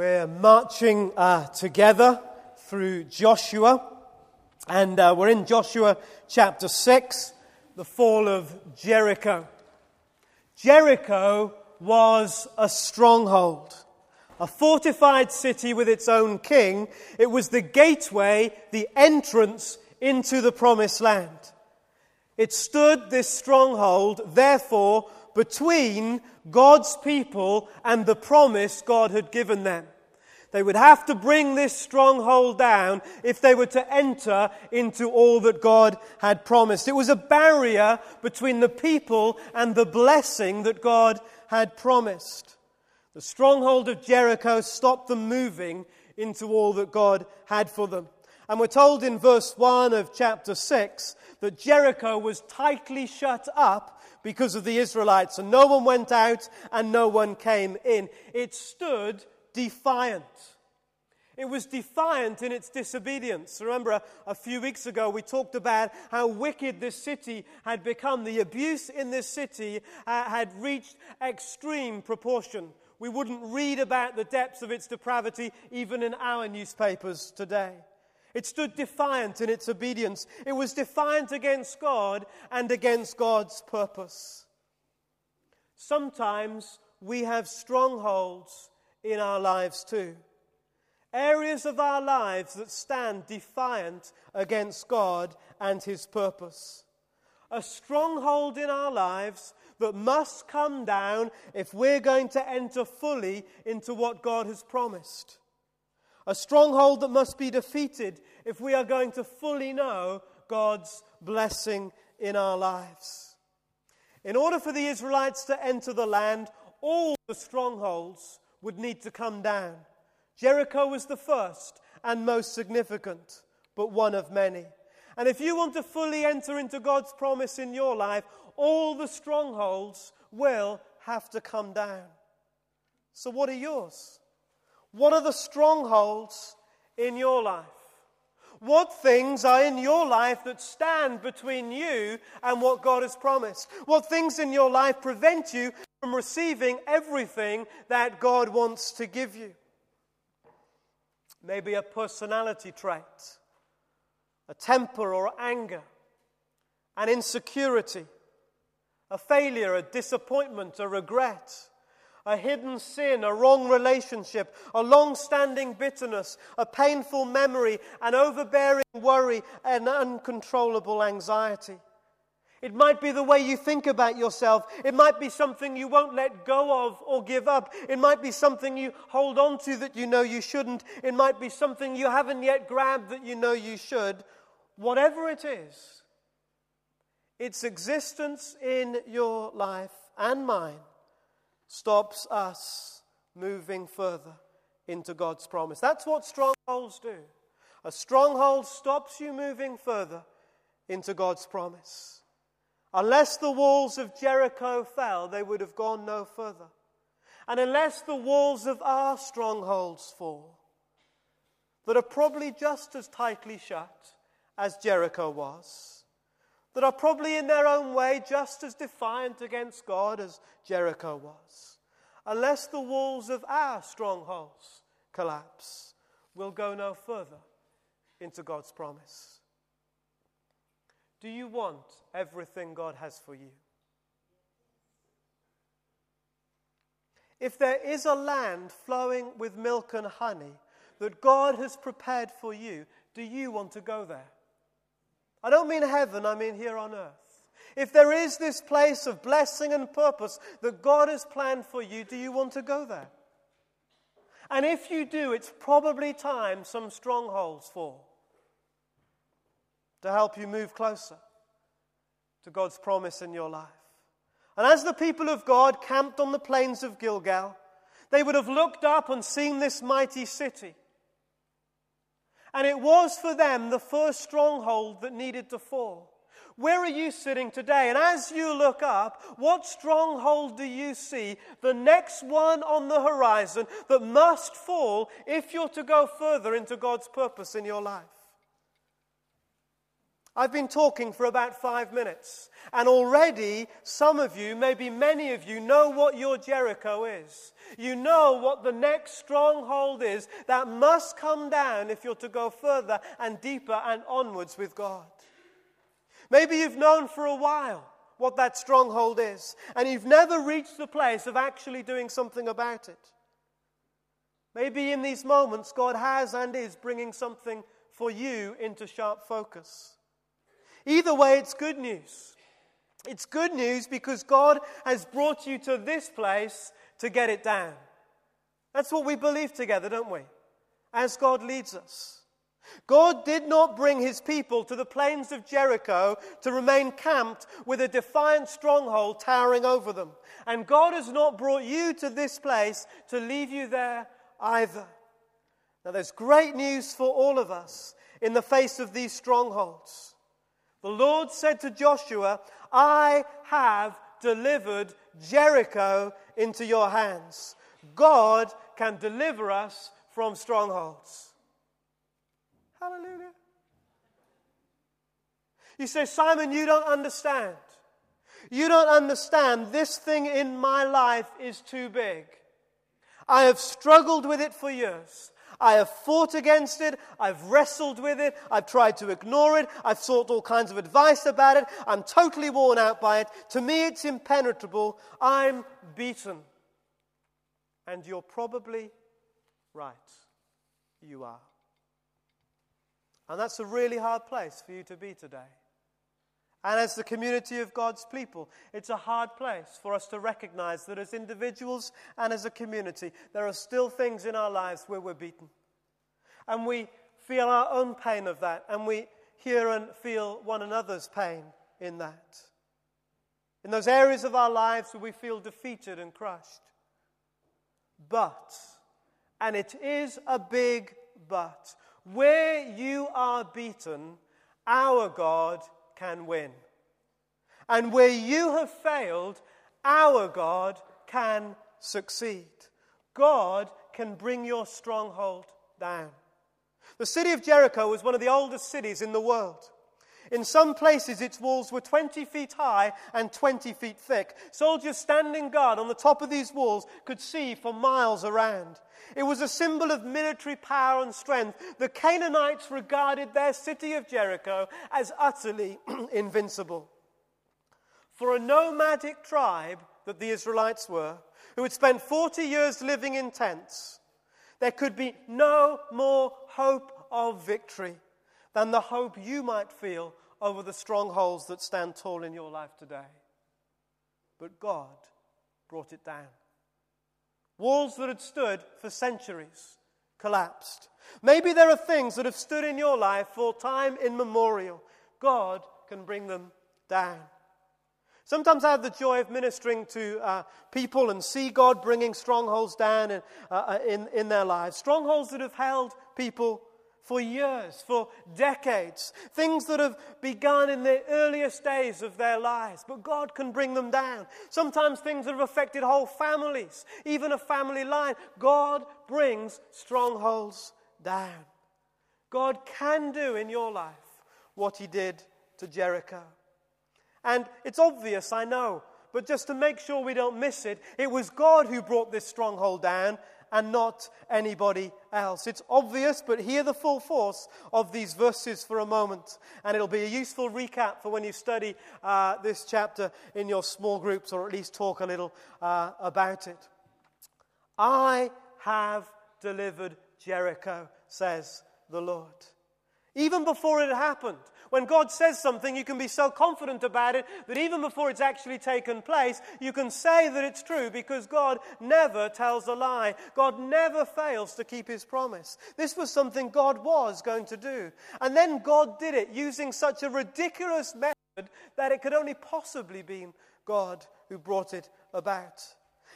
We're marching uh, together through Joshua, and uh, we're in Joshua chapter 6, the fall of Jericho. Jericho was a stronghold, a fortified city with its own king. It was the gateway, the entrance into the promised land. It stood, this stronghold, therefore, between God's people and the promise God had given them. They would have to bring this stronghold down if they were to enter into all that God had promised. It was a barrier between the people and the blessing that God had promised. The stronghold of Jericho stopped them moving into all that God had for them. And we're told in verse 1 of chapter 6 that Jericho was tightly shut up because of the Israelites. And no one went out and no one came in. It stood defiant. It was defiant in its disobedience. Remember, a, a, few weeks ago we talked about how wicked this city had become. The abuse in this city uh, had reached extreme proportion. We wouldn't read about the depths of its depravity even in our newspapers today. It stood defiant in its obedience. It was defiant against God and against God's purpose. Sometimes we have strongholds in our lives too. Areas of our lives that stand defiant against God and His purpose. A stronghold in our lives that must come down if we're going to enter fully into what God has promised a stronghold that must be defeated if we are going to fully know God's blessing in our lives. In order for the Israelites to enter the land, all the strongholds would need to come down. Jericho was the first and most significant, but one of many. And if you want to fully enter into God's promise in your life, all the strongholds will have to come down. So, what are yours? What are the strongholds in your life? What things are in your life that stand between you and what God has promised? What things in your life prevent you from receiving everything that God wants to give you? Maybe a personality trait, a temper or anger, an insecurity, a failure, a disappointment, a regret a hidden sin, a wrong relationship, a long standing bitterness, a painful memory, an overbearing worry, an uncontrollable anxiety. It might be the way you think about yourself. It might be something you won't let go of or give up. It might be something you hold on to that you know you shouldn't. It might be something you haven't yet grabbed that you know you should. Whatever it is, its existence in your life and mine stops us moving further into God's promise. That's what strongholds do. A stronghold stops you moving further into God's promise. Unless the walls of Jericho fell, they would have gone no further. And unless the walls of our strongholds fall, that are probably just as tightly shut as Jericho was, that are probably in their own way just as defiant against God as Jericho was. Unless the walls of our strongholds collapse, we'll go no further into God's promise. Do you want everything God has for you? If there is a land flowing with milk and honey that God has prepared for you, do you want to go there? I don't mean heaven, I mean here on earth. If there is this place of blessing and purpose that God has planned for you, do you want to go there? And if you do, it's probably time some strongholds fall to help you move closer to God's promise in your life. And as the people of God camped on the plains of Gilgal, they would have looked up and seen this mighty city. And it was for them the first stronghold that needed to fall. Where are you sitting today? And as you look up, what stronghold do you see, the next one on the horizon that must fall if you're to go further into God's purpose in your life? I've been talking for about five minutes, and already some of you, maybe many of you, know what your Jericho is. You know what the next stronghold is that must come down if you're to go further and deeper and onwards with God. Maybe you've known for a while what that stronghold is, and you've never reached the place of actually doing something about it. Maybe in these moments, God has and is bringing something for you into sharp focus. Either way, it's good news. It's good news because God has brought you to this place to get it down. That's what we believe together, don't we? As God leads us. God did not bring his people to the plains of Jericho to remain camped with a defiant stronghold towering over them. And God has not brought you to this place to leave you there either. Now, there's great news for all of us in the face of these strongholds. The Lord said to Joshua, I have delivered Jericho into your hands. God can deliver us from strongholds. Hallelujah. You say, Simon, you don't understand. You don't understand. This thing in my life is too big. I have struggled with it for years. I have fought against it. I've wrestled with it. I've tried to ignore it. I've sought all kinds of advice about it. I'm totally worn out by it. To me, it's impenetrable. I'm beaten. And you're probably right. You are. And that's a really hard place for you to be today. And as the community of God's people, it's a hard place for us to recognize that as individuals and as a community, there are still things in our lives where we're beaten. And we feel our own pain of that, and we hear and feel one another's pain in that. In those areas of our lives where we feel defeated and crushed. But, and it is a big but, where you are beaten, our God can win. And where you have failed, our God can succeed. God can bring your stronghold down. The city of Jericho was one of the oldest cities in the world. In some places, its walls were 20 feet high and 20 feet thick. Soldiers standing guard on the top of these walls could see for miles around. It was a symbol of military power and strength. The Canaanites regarded their city of Jericho as utterly invincible. For a nomadic tribe that the Israelites were, who had spent 40 years living in tents, there could be no more hope of victory than the hope you might feel over the strongholds that stand tall in your life today. But God brought it down. Walls that had stood for centuries collapsed. Maybe there are things that have stood in your life for time immemorial. God can bring them down. Sometimes I have the joy of ministering to uh, people and see God bringing strongholds down in, uh, uh in, in their lives. Strongholds that have held people for years, for decades. Things that have begun in the earliest days of their lives, but God can bring them down. Sometimes things that have affected whole families, even a family line. God brings strongholds down. God can do in your life what He did to Jericho. And it's obvious, I know, but just to make sure we don't miss it, it was God who brought this stronghold down, and not anybody else. It's obvious, but hear the full force of these verses for a moment, and it'll be a useful recap for when you study uh, this chapter in your small groups, or at least talk a little uh, about it. I have delivered Jericho, says the Lord. Even before it happened, when God says something, you can be so confident about it that even before it's actually taken place, you can say that it's true because God never tells a lie. God never fails to keep his promise. This was something God was going to do. And then God did it using such a ridiculous method that it could only possibly be God who brought it about.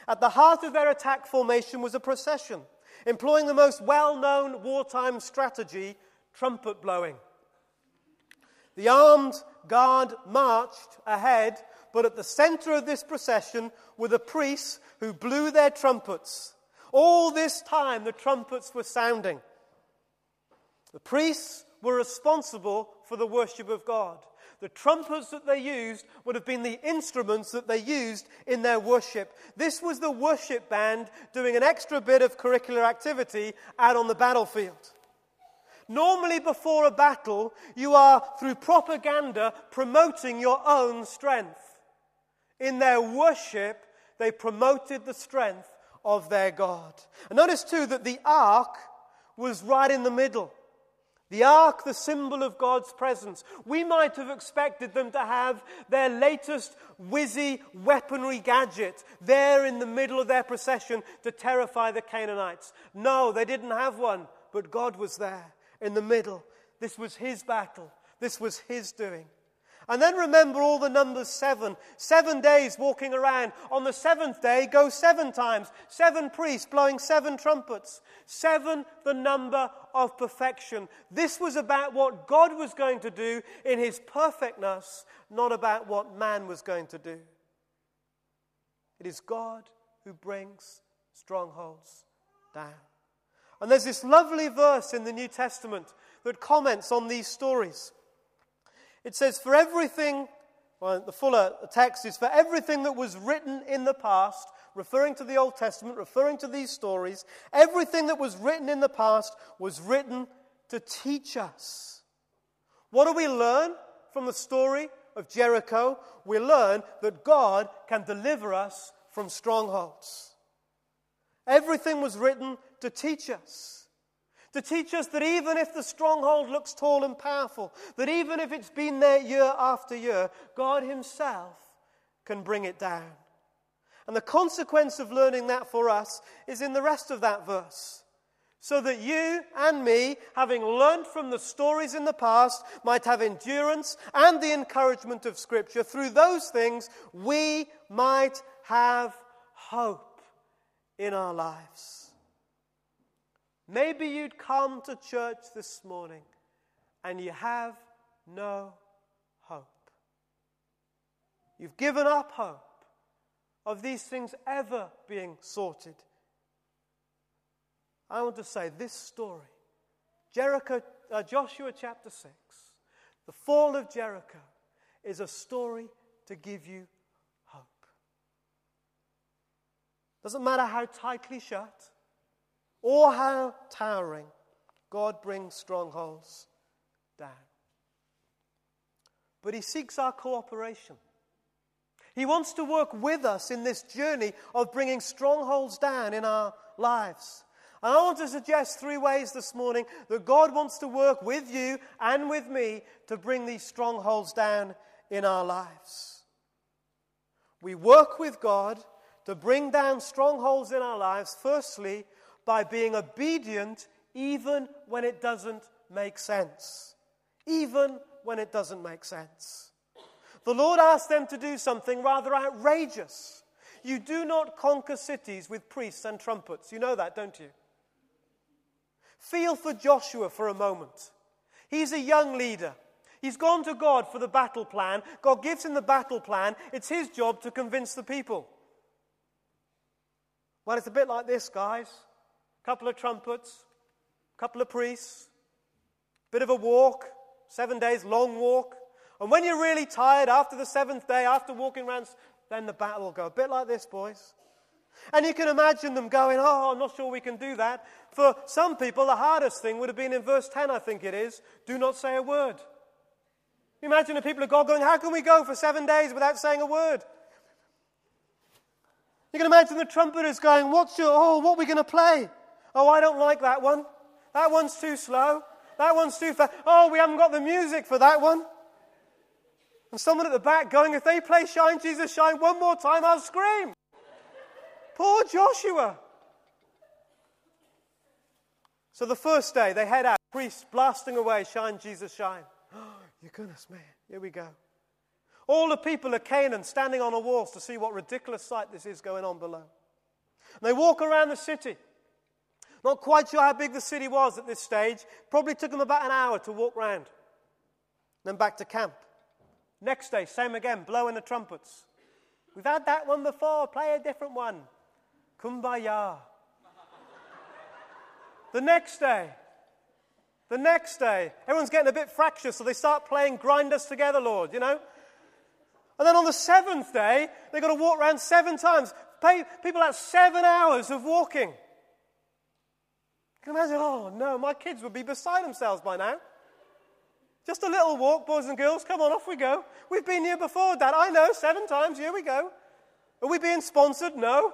At the heart of their attack formation was a procession, employing the most well known wartime strategy trumpet blowing. The armed guard marched ahead, but at the center of this procession were the priests who blew their trumpets. All this time, the trumpets were sounding. The priests were responsible for the worship of God. The trumpets that they used would have been the instruments that they used in their worship. This was the worship band doing an extra bit of curricular activity out on the battlefield. Normally, before a battle, you are, through propaganda, promoting your own strength. In their worship, they promoted the strength of their God. And notice, too, that the ark was right in the middle. The ark, the symbol of God's presence. We might have expected them to have their latest whizzy weaponry gadget there in the middle of their procession to terrify the Canaanites. No, they didn't have one, but God was there in the middle. This was his battle, this was his doing. And then remember all the numbers seven. Seven days walking around. On the seventh day, go seven times. Seven priests blowing seven trumpets. Seven, the number of perfection. This was about what God was going to do in his perfectness, not about what man was going to do. It is God who brings strongholds down. And there's this lovely verse in the New Testament that comments on these stories. It says, For everything, well, the fuller text is, For everything that was written in the past, referring to the Old Testament, referring to these stories, everything that was written in the past was written to teach us. What do we learn from the story of Jericho? We learn that God can deliver us from strongholds. Everything was written to teach us. To teach us that even if the stronghold looks tall and powerful, that even if it's been there year after year, God Himself can bring it down. And the consequence of learning that for us is in the rest of that verse. So that you and me, having learned from the stories in the past, might have endurance and the encouragement of Scripture. Through those things, we might have hope in our lives. Maybe you'd come to church this morning and you have no hope. You've given up hope of these things ever being sorted. I want to say this story Jericho, uh, Joshua chapter 6, the fall of Jericho, is a story to give you hope. Doesn't matter how tightly shut or how towering, God brings strongholds down. But He seeks our cooperation. He wants to work with us in this journey of bringing strongholds down in our lives. And I want to suggest three ways this morning that God wants to work with you and with me to bring these strongholds down in our lives. We work with God to bring down strongholds in our lives, firstly, by being obedient even when it doesn't make sense. Even when it doesn't make sense. The Lord asked them to do something rather outrageous. You do not conquer cities with priests and trumpets. You know that, don't you? Feel for Joshua for a moment. He's a young leader. He's gone to God for the battle plan. God gives him the battle plan. It's his job to convince the people. Well, it's a bit like this, guys couple of trumpets, couple of priests, bit of a walk, seven days, long walk. And when you're really tired after the seventh day, after walking around, then the battle will go. A bit like this, boys. And you can imagine them going, Oh, I'm not sure we can do that. For some people, the hardest thing would have been in verse 10, I think it is do not say a word. Imagine the people of God going, How can we go for seven days without saying a word? You can imagine the trumpeters going, What's your, oh, what are we going to play? Oh, I don't like that one. That one's too slow. That one's too fast. Oh, we haven't got the music for that one. And someone at the back going, if they play Shine, Jesus, Shine one more time, I'll scream. Poor Joshua. So the first day, they head out, priests blasting away, Shine, Jesus, Shine. Oh, your goodness, man. Here we go. All the people of Canaan standing on the walls to see what ridiculous sight this is going on below. And they walk around the city. Not quite sure how big the city was at this stage. Probably took them about an hour to walk round. Then back to camp. Next day, same again, blowing the trumpets. We've had that one before, play a different one. Kumbaya. the next day, The next day, everyone's getting a bit fractious, so they start playing Grind Us Together, Lord, you know? And then on the seventh day, they've got to walk around seven times. People have seven hours of walking. You imagine, oh no, my kids would be beside themselves by now. Just a little walk, boys and girls. Come on, off we go. We've been here before, Dad. I know, seven times. Here we go. Are we being sponsored? No.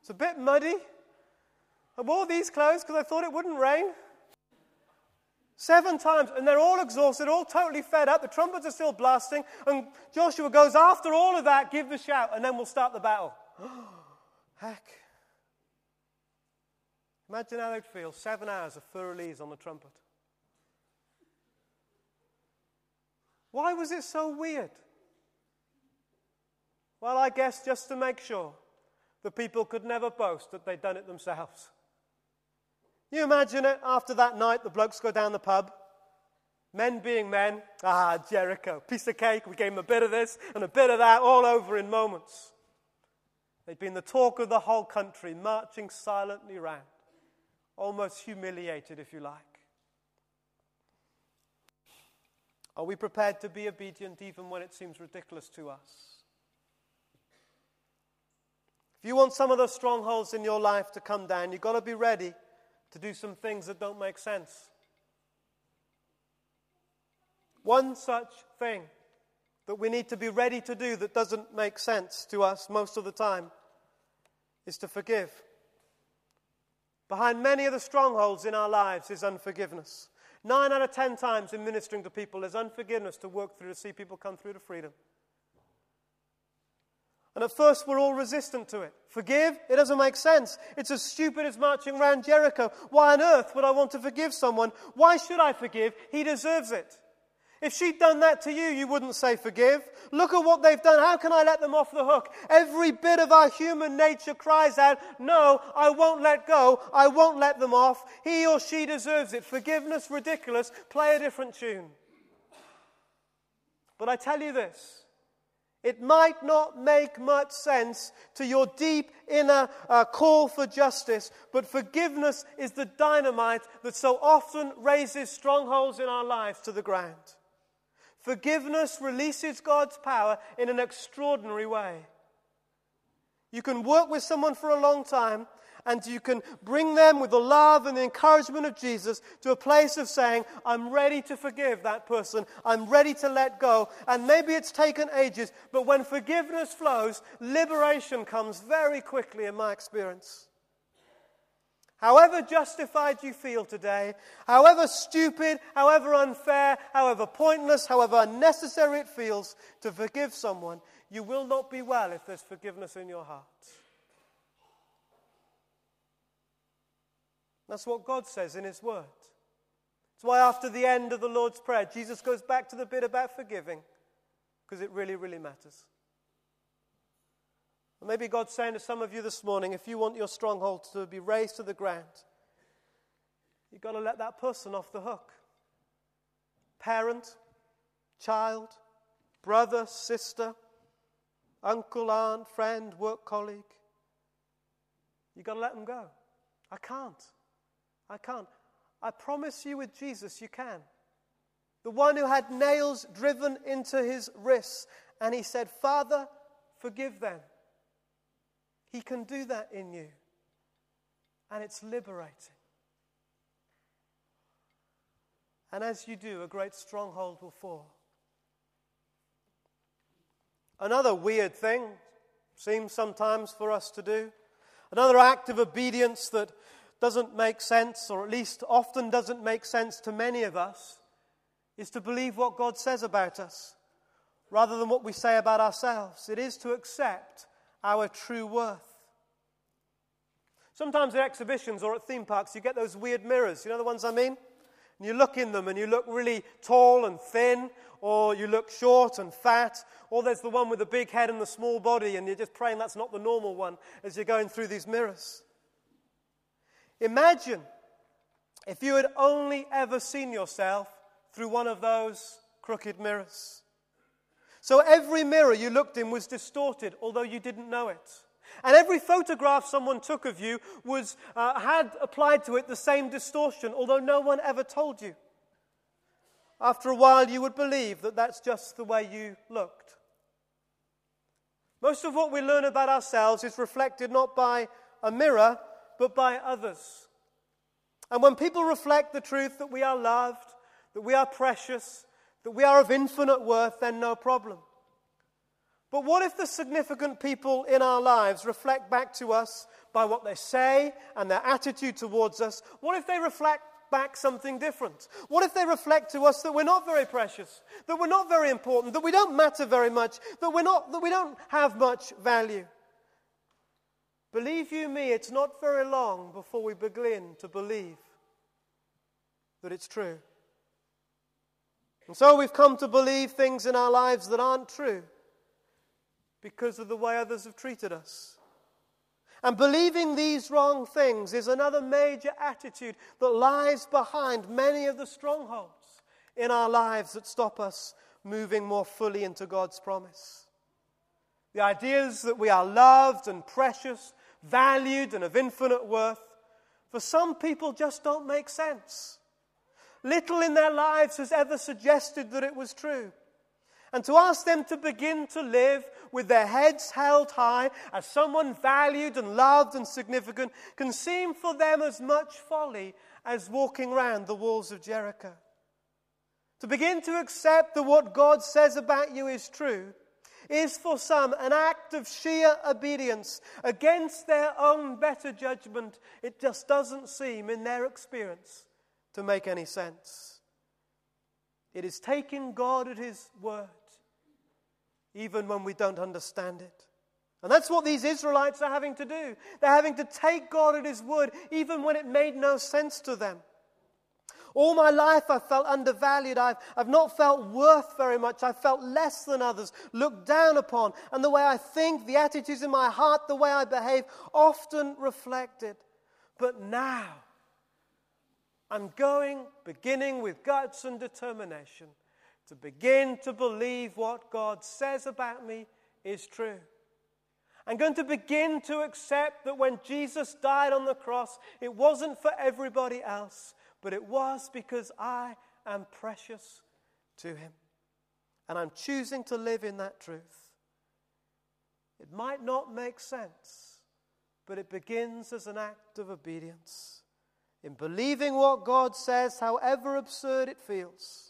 It's a bit muddy. I wore these clothes because I thought it wouldn't rain. Seven times, and they're all exhausted, all totally fed up. The trumpets are still blasting, and Joshua goes, After all of that, give the shout, and then we'll start the battle. Heck. Imagine how they'd feel. Seven hours of fur on the trumpet. Why was it so weird? Well, I guess just to make sure the people could never boast that they'd done it themselves. You imagine it after that night, the blokes go down the pub. Men being men, ah, Jericho, piece of cake. We gave them a bit of this and a bit of that, all over in moments. They'd been the talk of the whole country, marching silently round, almost humiliated, if you like. Are we prepared to be obedient even when it seems ridiculous to us? If you want some of those strongholds in your life to come down, you've got to be ready to do some things that don't make sense. One such thing that we need to be ready to do that doesn't make sense to us most of the time is to forgive. Behind many of the strongholds in our lives is unforgiveness. Nine out of ten times in ministering to people, there's unforgiveness to work through to see people come through to freedom. And at first, we're all resistant to it. Forgive? It doesn't make sense. It's as stupid as marching around Jericho. Why on earth would I want to forgive someone? Why should I forgive? He deserves it. If she'd done that to you, you wouldn't say forgive. Look at what they've done. How can I let them off the hook? Every bit of our human nature cries out, No, I won't let go. I won't let them off. He or she deserves it. Forgiveness, ridiculous. Play a different tune. But I tell you this it might not make much sense to your deep inner uh, call for justice, but forgiveness is the dynamite that so often razes strongholds in our lives to the ground. Forgiveness releases God's power in an extraordinary way. You can work with someone for a long time, and you can bring them with the love and the encouragement of Jesus to a place of saying, I'm ready to forgive that person. I'm ready to let go. And maybe it's taken ages, but when forgiveness flows, liberation comes very quickly, in my experience. However justified you feel today, however stupid, however unfair, however pointless, however unnecessary it feels to forgive someone, you will not be well if there's forgiveness in your heart. That's what God says in His Word. That's why, after the end of the Lord's Prayer, Jesus goes back to the bit about forgiving, because it really, really matters. Maybe God's saying to some of you this morning if you want your stronghold to be razed to the ground, you've got to let that person off the hook. Parent, child, brother, sister, uncle, aunt, friend, work colleague. You've got to let them go. I can't. I can't. I promise you with Jesus, you can. The one who had nails driven into his wrists, and he said, Father, forgive them. He can do that in you, and it's liberating. And as you do, a great stronghold will fall. Another weird thing seems sometimes for us to do, another act of obedience that doesn't make sense, or at least often doesn't make sense to many of us, is to believe what God says about us rather than what we say about ourselves. It is to accept our true worth. Sometimes at exhibitions or at theme parks, you get those weird mirrors. You know the ones I mean? And you look in them and you look really tall and thin, or you look short and fat, or there's the one with the big head and the small body, and you're just praying that's not the normal one as you're going through these mirrors. Imagine if you had only ever seen yourself through one of those crooked mirrors. So every mirror you looked in was distorted, although you didn't know it. And every photograph someone took of you was, uh, had applied to it the same distortion, although no one ever told you. After a while, you would believe that that's just the way you looked. Most of what we learn about ourselves is reflected not by a mirror, but by others. And when people reflect the truth that we are loved, that we are precious, that we are of infinite worth, then no problem. But what if the significant people in our lives reflect back to us by what they say and their attitude towards us? What if they reflect back something different? What if they reflect to us that we're not very precious, that we're not very important, that we don't matter very much, that, we're not, that we don't have much value? Believe you me, it's not very long before we begin to believe that it's true. And so we've come to believe things in our lives that aren't true because of the way others have treated us. And believing these wrong things is another major attitude that lies behind many of the strongholds in our lives that stop us moving more fully into God's promise. The ideas that we are loved and precious, valued and of infinite worth, for some people just don't make sense. Little in their lives has ever suggested that it was true and to ask them to begin to live with their heads held high as someone valued and loved and significant can seem for them as much folly as walking round the walls of Jericho. To begin to accept that what God says about you is true is for some an act of sheer obedience against their own better judgment. It just doesn't seem, in their experience, to make any sense. It is taking God at His word even when we don't understand it. And that's what these Israelites are having to do. They're having to take God at His word, even when it made no sense to them. All my life I've felt undervalued. I've, I've not felt worth very much. I've felt less than others, looked down upon. And the way I think, the attitudes in my heart, the way I behave, often reflected. But now, I'm going, beginning with guts and determination to begin to believe what God says about me is true. I'm going to begin to accept that when Jesus died on the cross, it wasn't for everybody else, but it was because I am precious to Him. And I'm choosing to live in that truth. It might not make sense, but it begins as an act of obedience. In believing what God says, however absurd it feels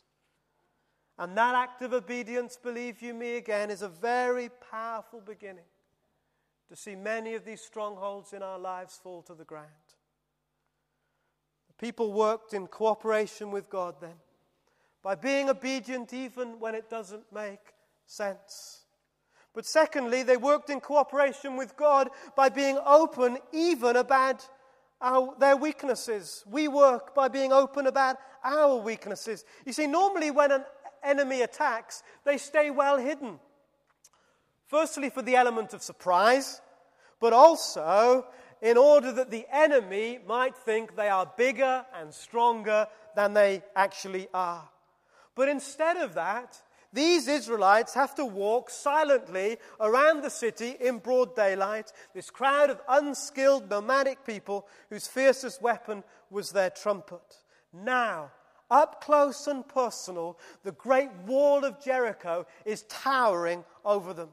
and that act of obedience, believe you me again, is a very powerful beginning to see many of these strongholds in our lives fall to the ground. The people worked in cooperation with God then by being obedient even when it doesn't make sense. But secondly, they worked in cooperation with God by being open even about our, their weaknesses. We work by being open about our weaknesses. You see, normally when an enemy attacks, they stay well hidden. Firstly, for the element of surprise, but also in order that the enemy might think they are bigger and stronger than they actually are. But instead of that, these Israelites have to walk silently around the city in broad daylight, this crowd of unskilled nomadic people whose fiercest weapon was their trumpet. Now, up close and personal, the great wall of Jericho is towering over them.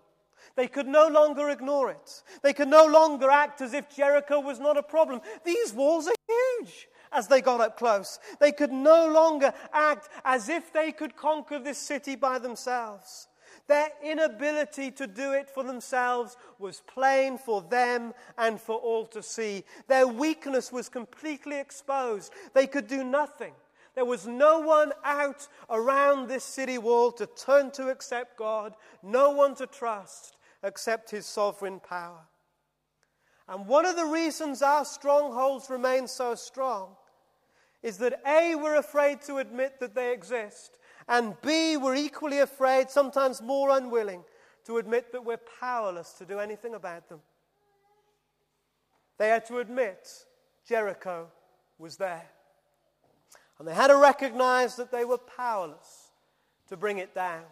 They could no longer ignore it. They could no longer act as if Jericho was not a problem. These walls are huge as they got up close. They could no longer act as if they could conquer this city by themselves. Their inability to do it for themselves was plain for them and for all to see. Their weakness was completely exposed. They could do nothing. There was no one out around this city wall to turn to accept God, no one to trust except his sovereign power. And one of the reasons our strongholds remain so strong is that A, we're afraid to admit that they exist, and B, we're equally afraid, sometimes more unwilling, to admit that we're powerless to do anything about them. They had to admit Jericho was there. And they had to recognize that they were powerless to bring it down.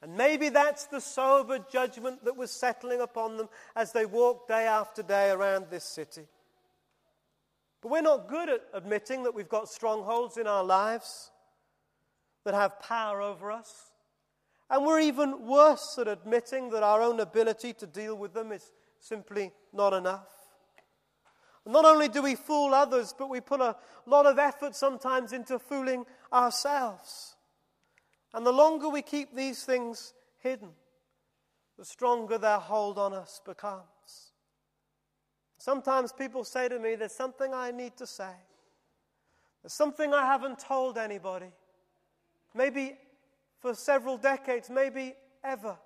And maybe that's the sober judgment that was settling upon them as they walked day after day around this city. But we're not good at admitting that we've got strongholds in our lives that have power over us. And we're even worse at admitting that our own ability to deal with them is simply not enough. Not only do we fool others, but we put a lot of effort sometimes into fooling ourselves. And the longer we keep these things hidden, the stronger their hold on us becomes. Sometimes people say to me, There's something I need to say. There's something I haven't told anybody. Maybe for several decades, maybe ever.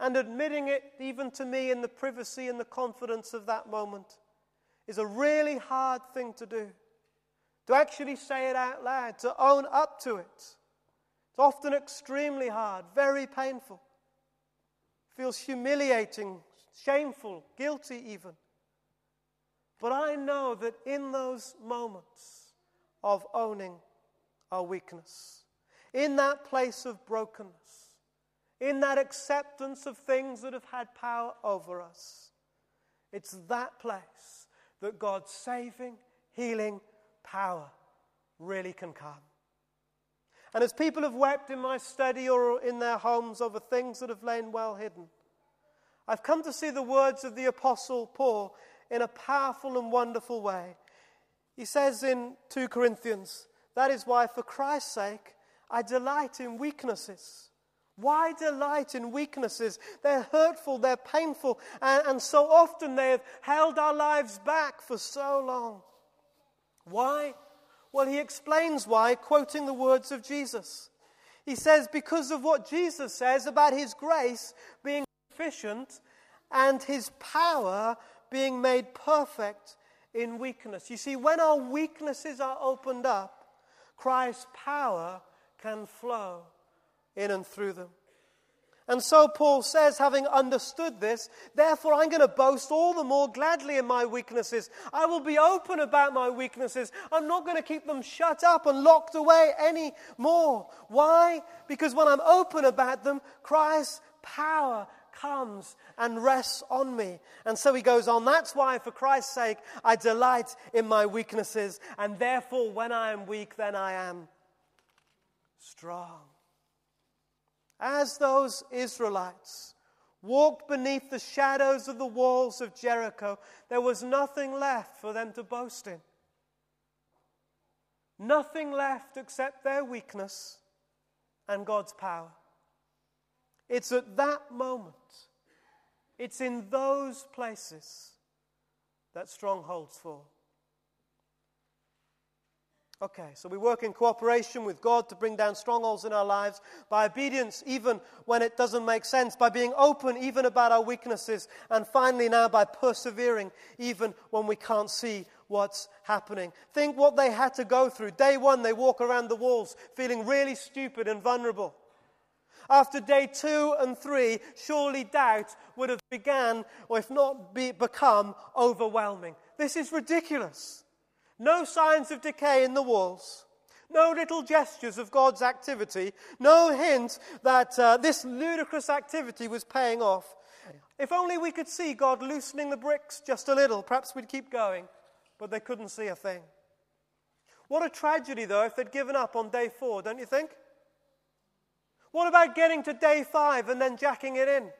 And admitting it, even to me, in the privacy and the confidence of that moment, is a really hard thing to do. To actually say it out loud, to own up to it. It's often extremely hard, very painful. Feels humiliating, shameful, guilty even. But I know that in those moments of owning our weakness, in that place of brokenness, in that acceptance of things that have had power over us. It's that place that God's saving, healing power really can come. And as people have wept in my study or in their homes over things that have lain well hidden, I've come to see the words of the Apostle Paul in a powerful and wonderful way. He says in 2 Corinthians, That is why, for Christ's sake, I delight in weaknesses why delight in weaknesses? They're hurtful, they're painful, and, and, so often they have held our lives back for so long. Why? Well, he explains why, quoting the words of Jesus. He says, because of what Jesus says about his grace being sufficient and his power being made perfect in weakness. You see, when our weaknesses are opened up, Christ's power can flow in and through them. And so Paul says, having understood this, therefore I'm going to boast all the more gladly in my weaknesses. I will be open about my weaknesses. I'm not going to keep them shut up and locked away any more. Why? Because when I'm open about them, Christ's power comes and rests on me. And so he goes on, that's why, for Christ's sake, I delight in my weaknesses. And therefore, when I am weak, then I am strong. As those Israelites walked beneath the shadows of the walls of Jericho, there was nothing left for them to boast in. Nothing left except their weakness and God's power. It's at that moment, it's in those places that strongholds fall. Okay, so we work in cooperation with God to bring down strongholds in our lives by obedience, even when it doesn't make sense, by being open, even about our weaknesses, and finally, now by persevering, even when we can't see what's happening. Think what they had to go through. Day one, they walk around the walls feeling really stupid and vulnerable. After day two and three, surely doubt would have begun, or if not be, become, overwhelming. This is ridiculous. No signs of decay in the walls. No little gestures of God's activity. No hint that uh, this ludicrous activity was paying off. If only we could see God loosening the bricks just a little, perhaps we'd keep going. But they couldn't see a thing. What a tragedy, though, if they'd given up on day four, don't you think? What about getting to day five and then jacking it in?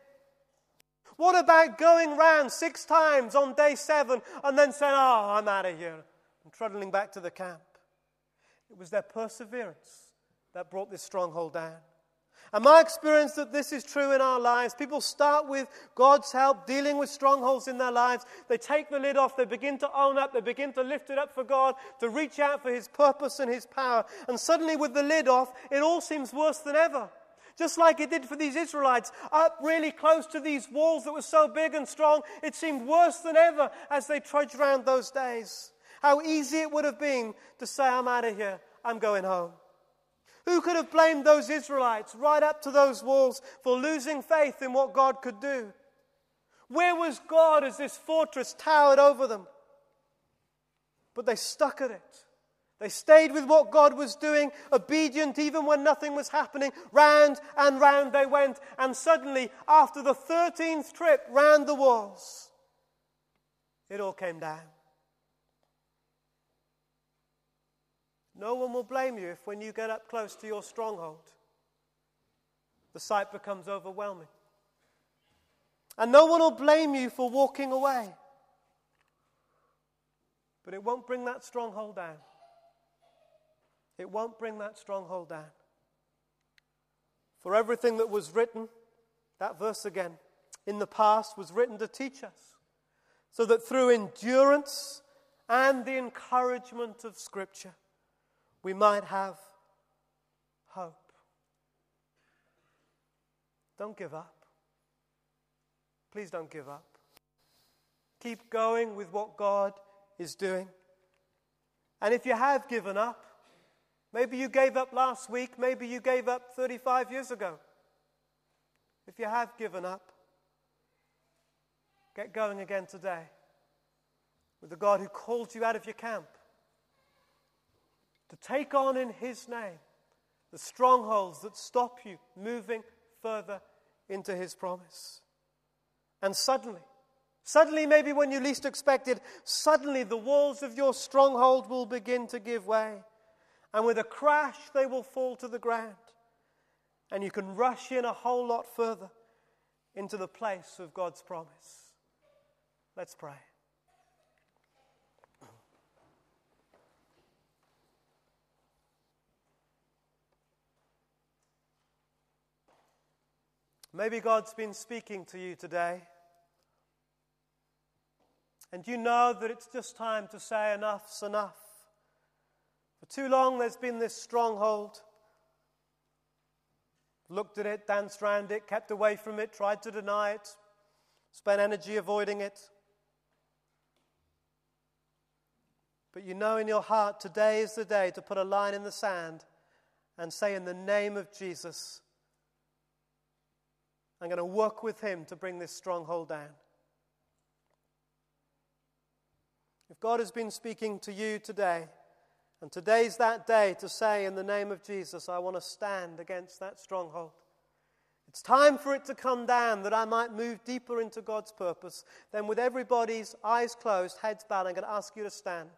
What about going round six times on day seven and then saying, Oh, I'm out of here? and trundling back to the camp. It was their perseverance that brought this stronghold down. And my experience that this is true in our lives. People start with God's help dealing with strongholds in their lives. They take the lid off, they begin to own up, they begin to lift it up for God, to reach out for His purpose and His power. And suddenly, with the lid off, it all seems worse than ever. Just like it did for these Israelites, up really close to these walls that were so big and strong, it seemed worse than ever as they trudged around those days. How easy it would have been to say, I'm out of here, I'm going home. Who could have blamed those Israelites right up to those walls for losing faith in what God could do? Where was God as this fortress towered over them? But they stuck at it. They stayed with what God was doing, obedient even when nothing was happening. Round and round they went, and suddenly, after the 13th trip round the walls, it all came down. No one will blame you if, when you get up close to your stronghold, the sight becomes overwhelming. And no one will blame you for walking away. But it won't bring that stronghold down. It won't bring that stronghold down. For everything that was written, that verse again, in the past was written to teach us, so that through endurance and the encouragement of Scripture, we might have hope. Don't give up. Please don't give up. Keep going with what God is doing. And if you have given up, maybe you gave up last week, maybe you gave up 35 years ago. If you have given up, get going again today with the God who called you out of your camp to take on in His name the strongholds that stop you moving further into His promise. And suddenly, suddenly, maybe when you least expect it, suddenly the walls of your stronghold will begin to give way. And with a crash, they will fall to the ground. And you can rush in a whole lot further into the place of God's promise. Let's pray. Maybe God's been speaking to you today. And you know that it's just time to say enough's enough. For too long, there's been this stronghold. Looked at it, danced around it, kept away from it, tried to deny it, spent energy avoiding it. But you know in your heart, today is the day to put a line in the sand and say, In the name of Jesus, I'm going to work with Him to bring this stronghold down. If God has been speaking to you today, and today's that day to say, in the name of Jesus, I want to stand against that stronghold. It's time for it to come down that I might move deeper into God's purpose. Then, with everybody's eyes closed, heads bowed, I'm going to ask you to stand.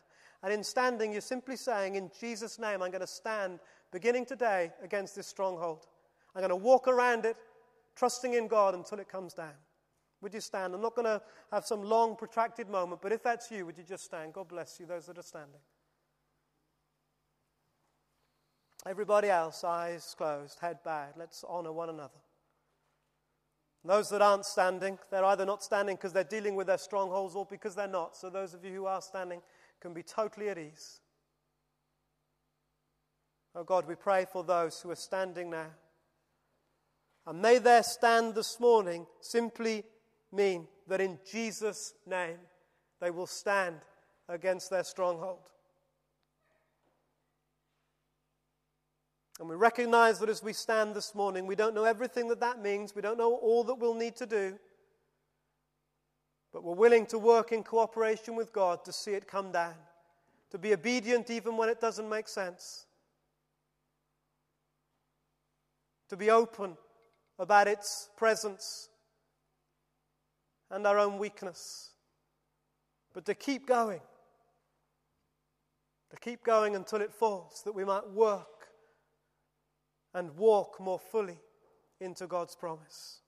And in standing, you're simply saying, In Jesus' name, I'm going to stand beginning today against this stronghold. I'm going to walk around it trusting in God until it comes down. Would you stand? I'm not going to have some long, protracted moment, but if that's you, would you just stand? God bless you, those that are standing. Everybody else, eyes closed, head bowed. Let's honor one another. Those that aren't standing, they're either not standing because they're dealing with their strongholds or because they're not. So those of you who are standing can be totally at ease. Oh God, we pray for those who are standing now. And may their stand this morning simply mean that in Jesus' name they will stand against their stronghold. And we recognize that as we stand this morning, we don't know everything that that means, we don't know all that we'll need to do. But we're willing to work in cooperation with God to see it come down, to be obedient even when it doesn't make sense, to be open about its presence and our own weakness, but to keep going, to keep going until it falls, that we might work and walk more fully into God's promise.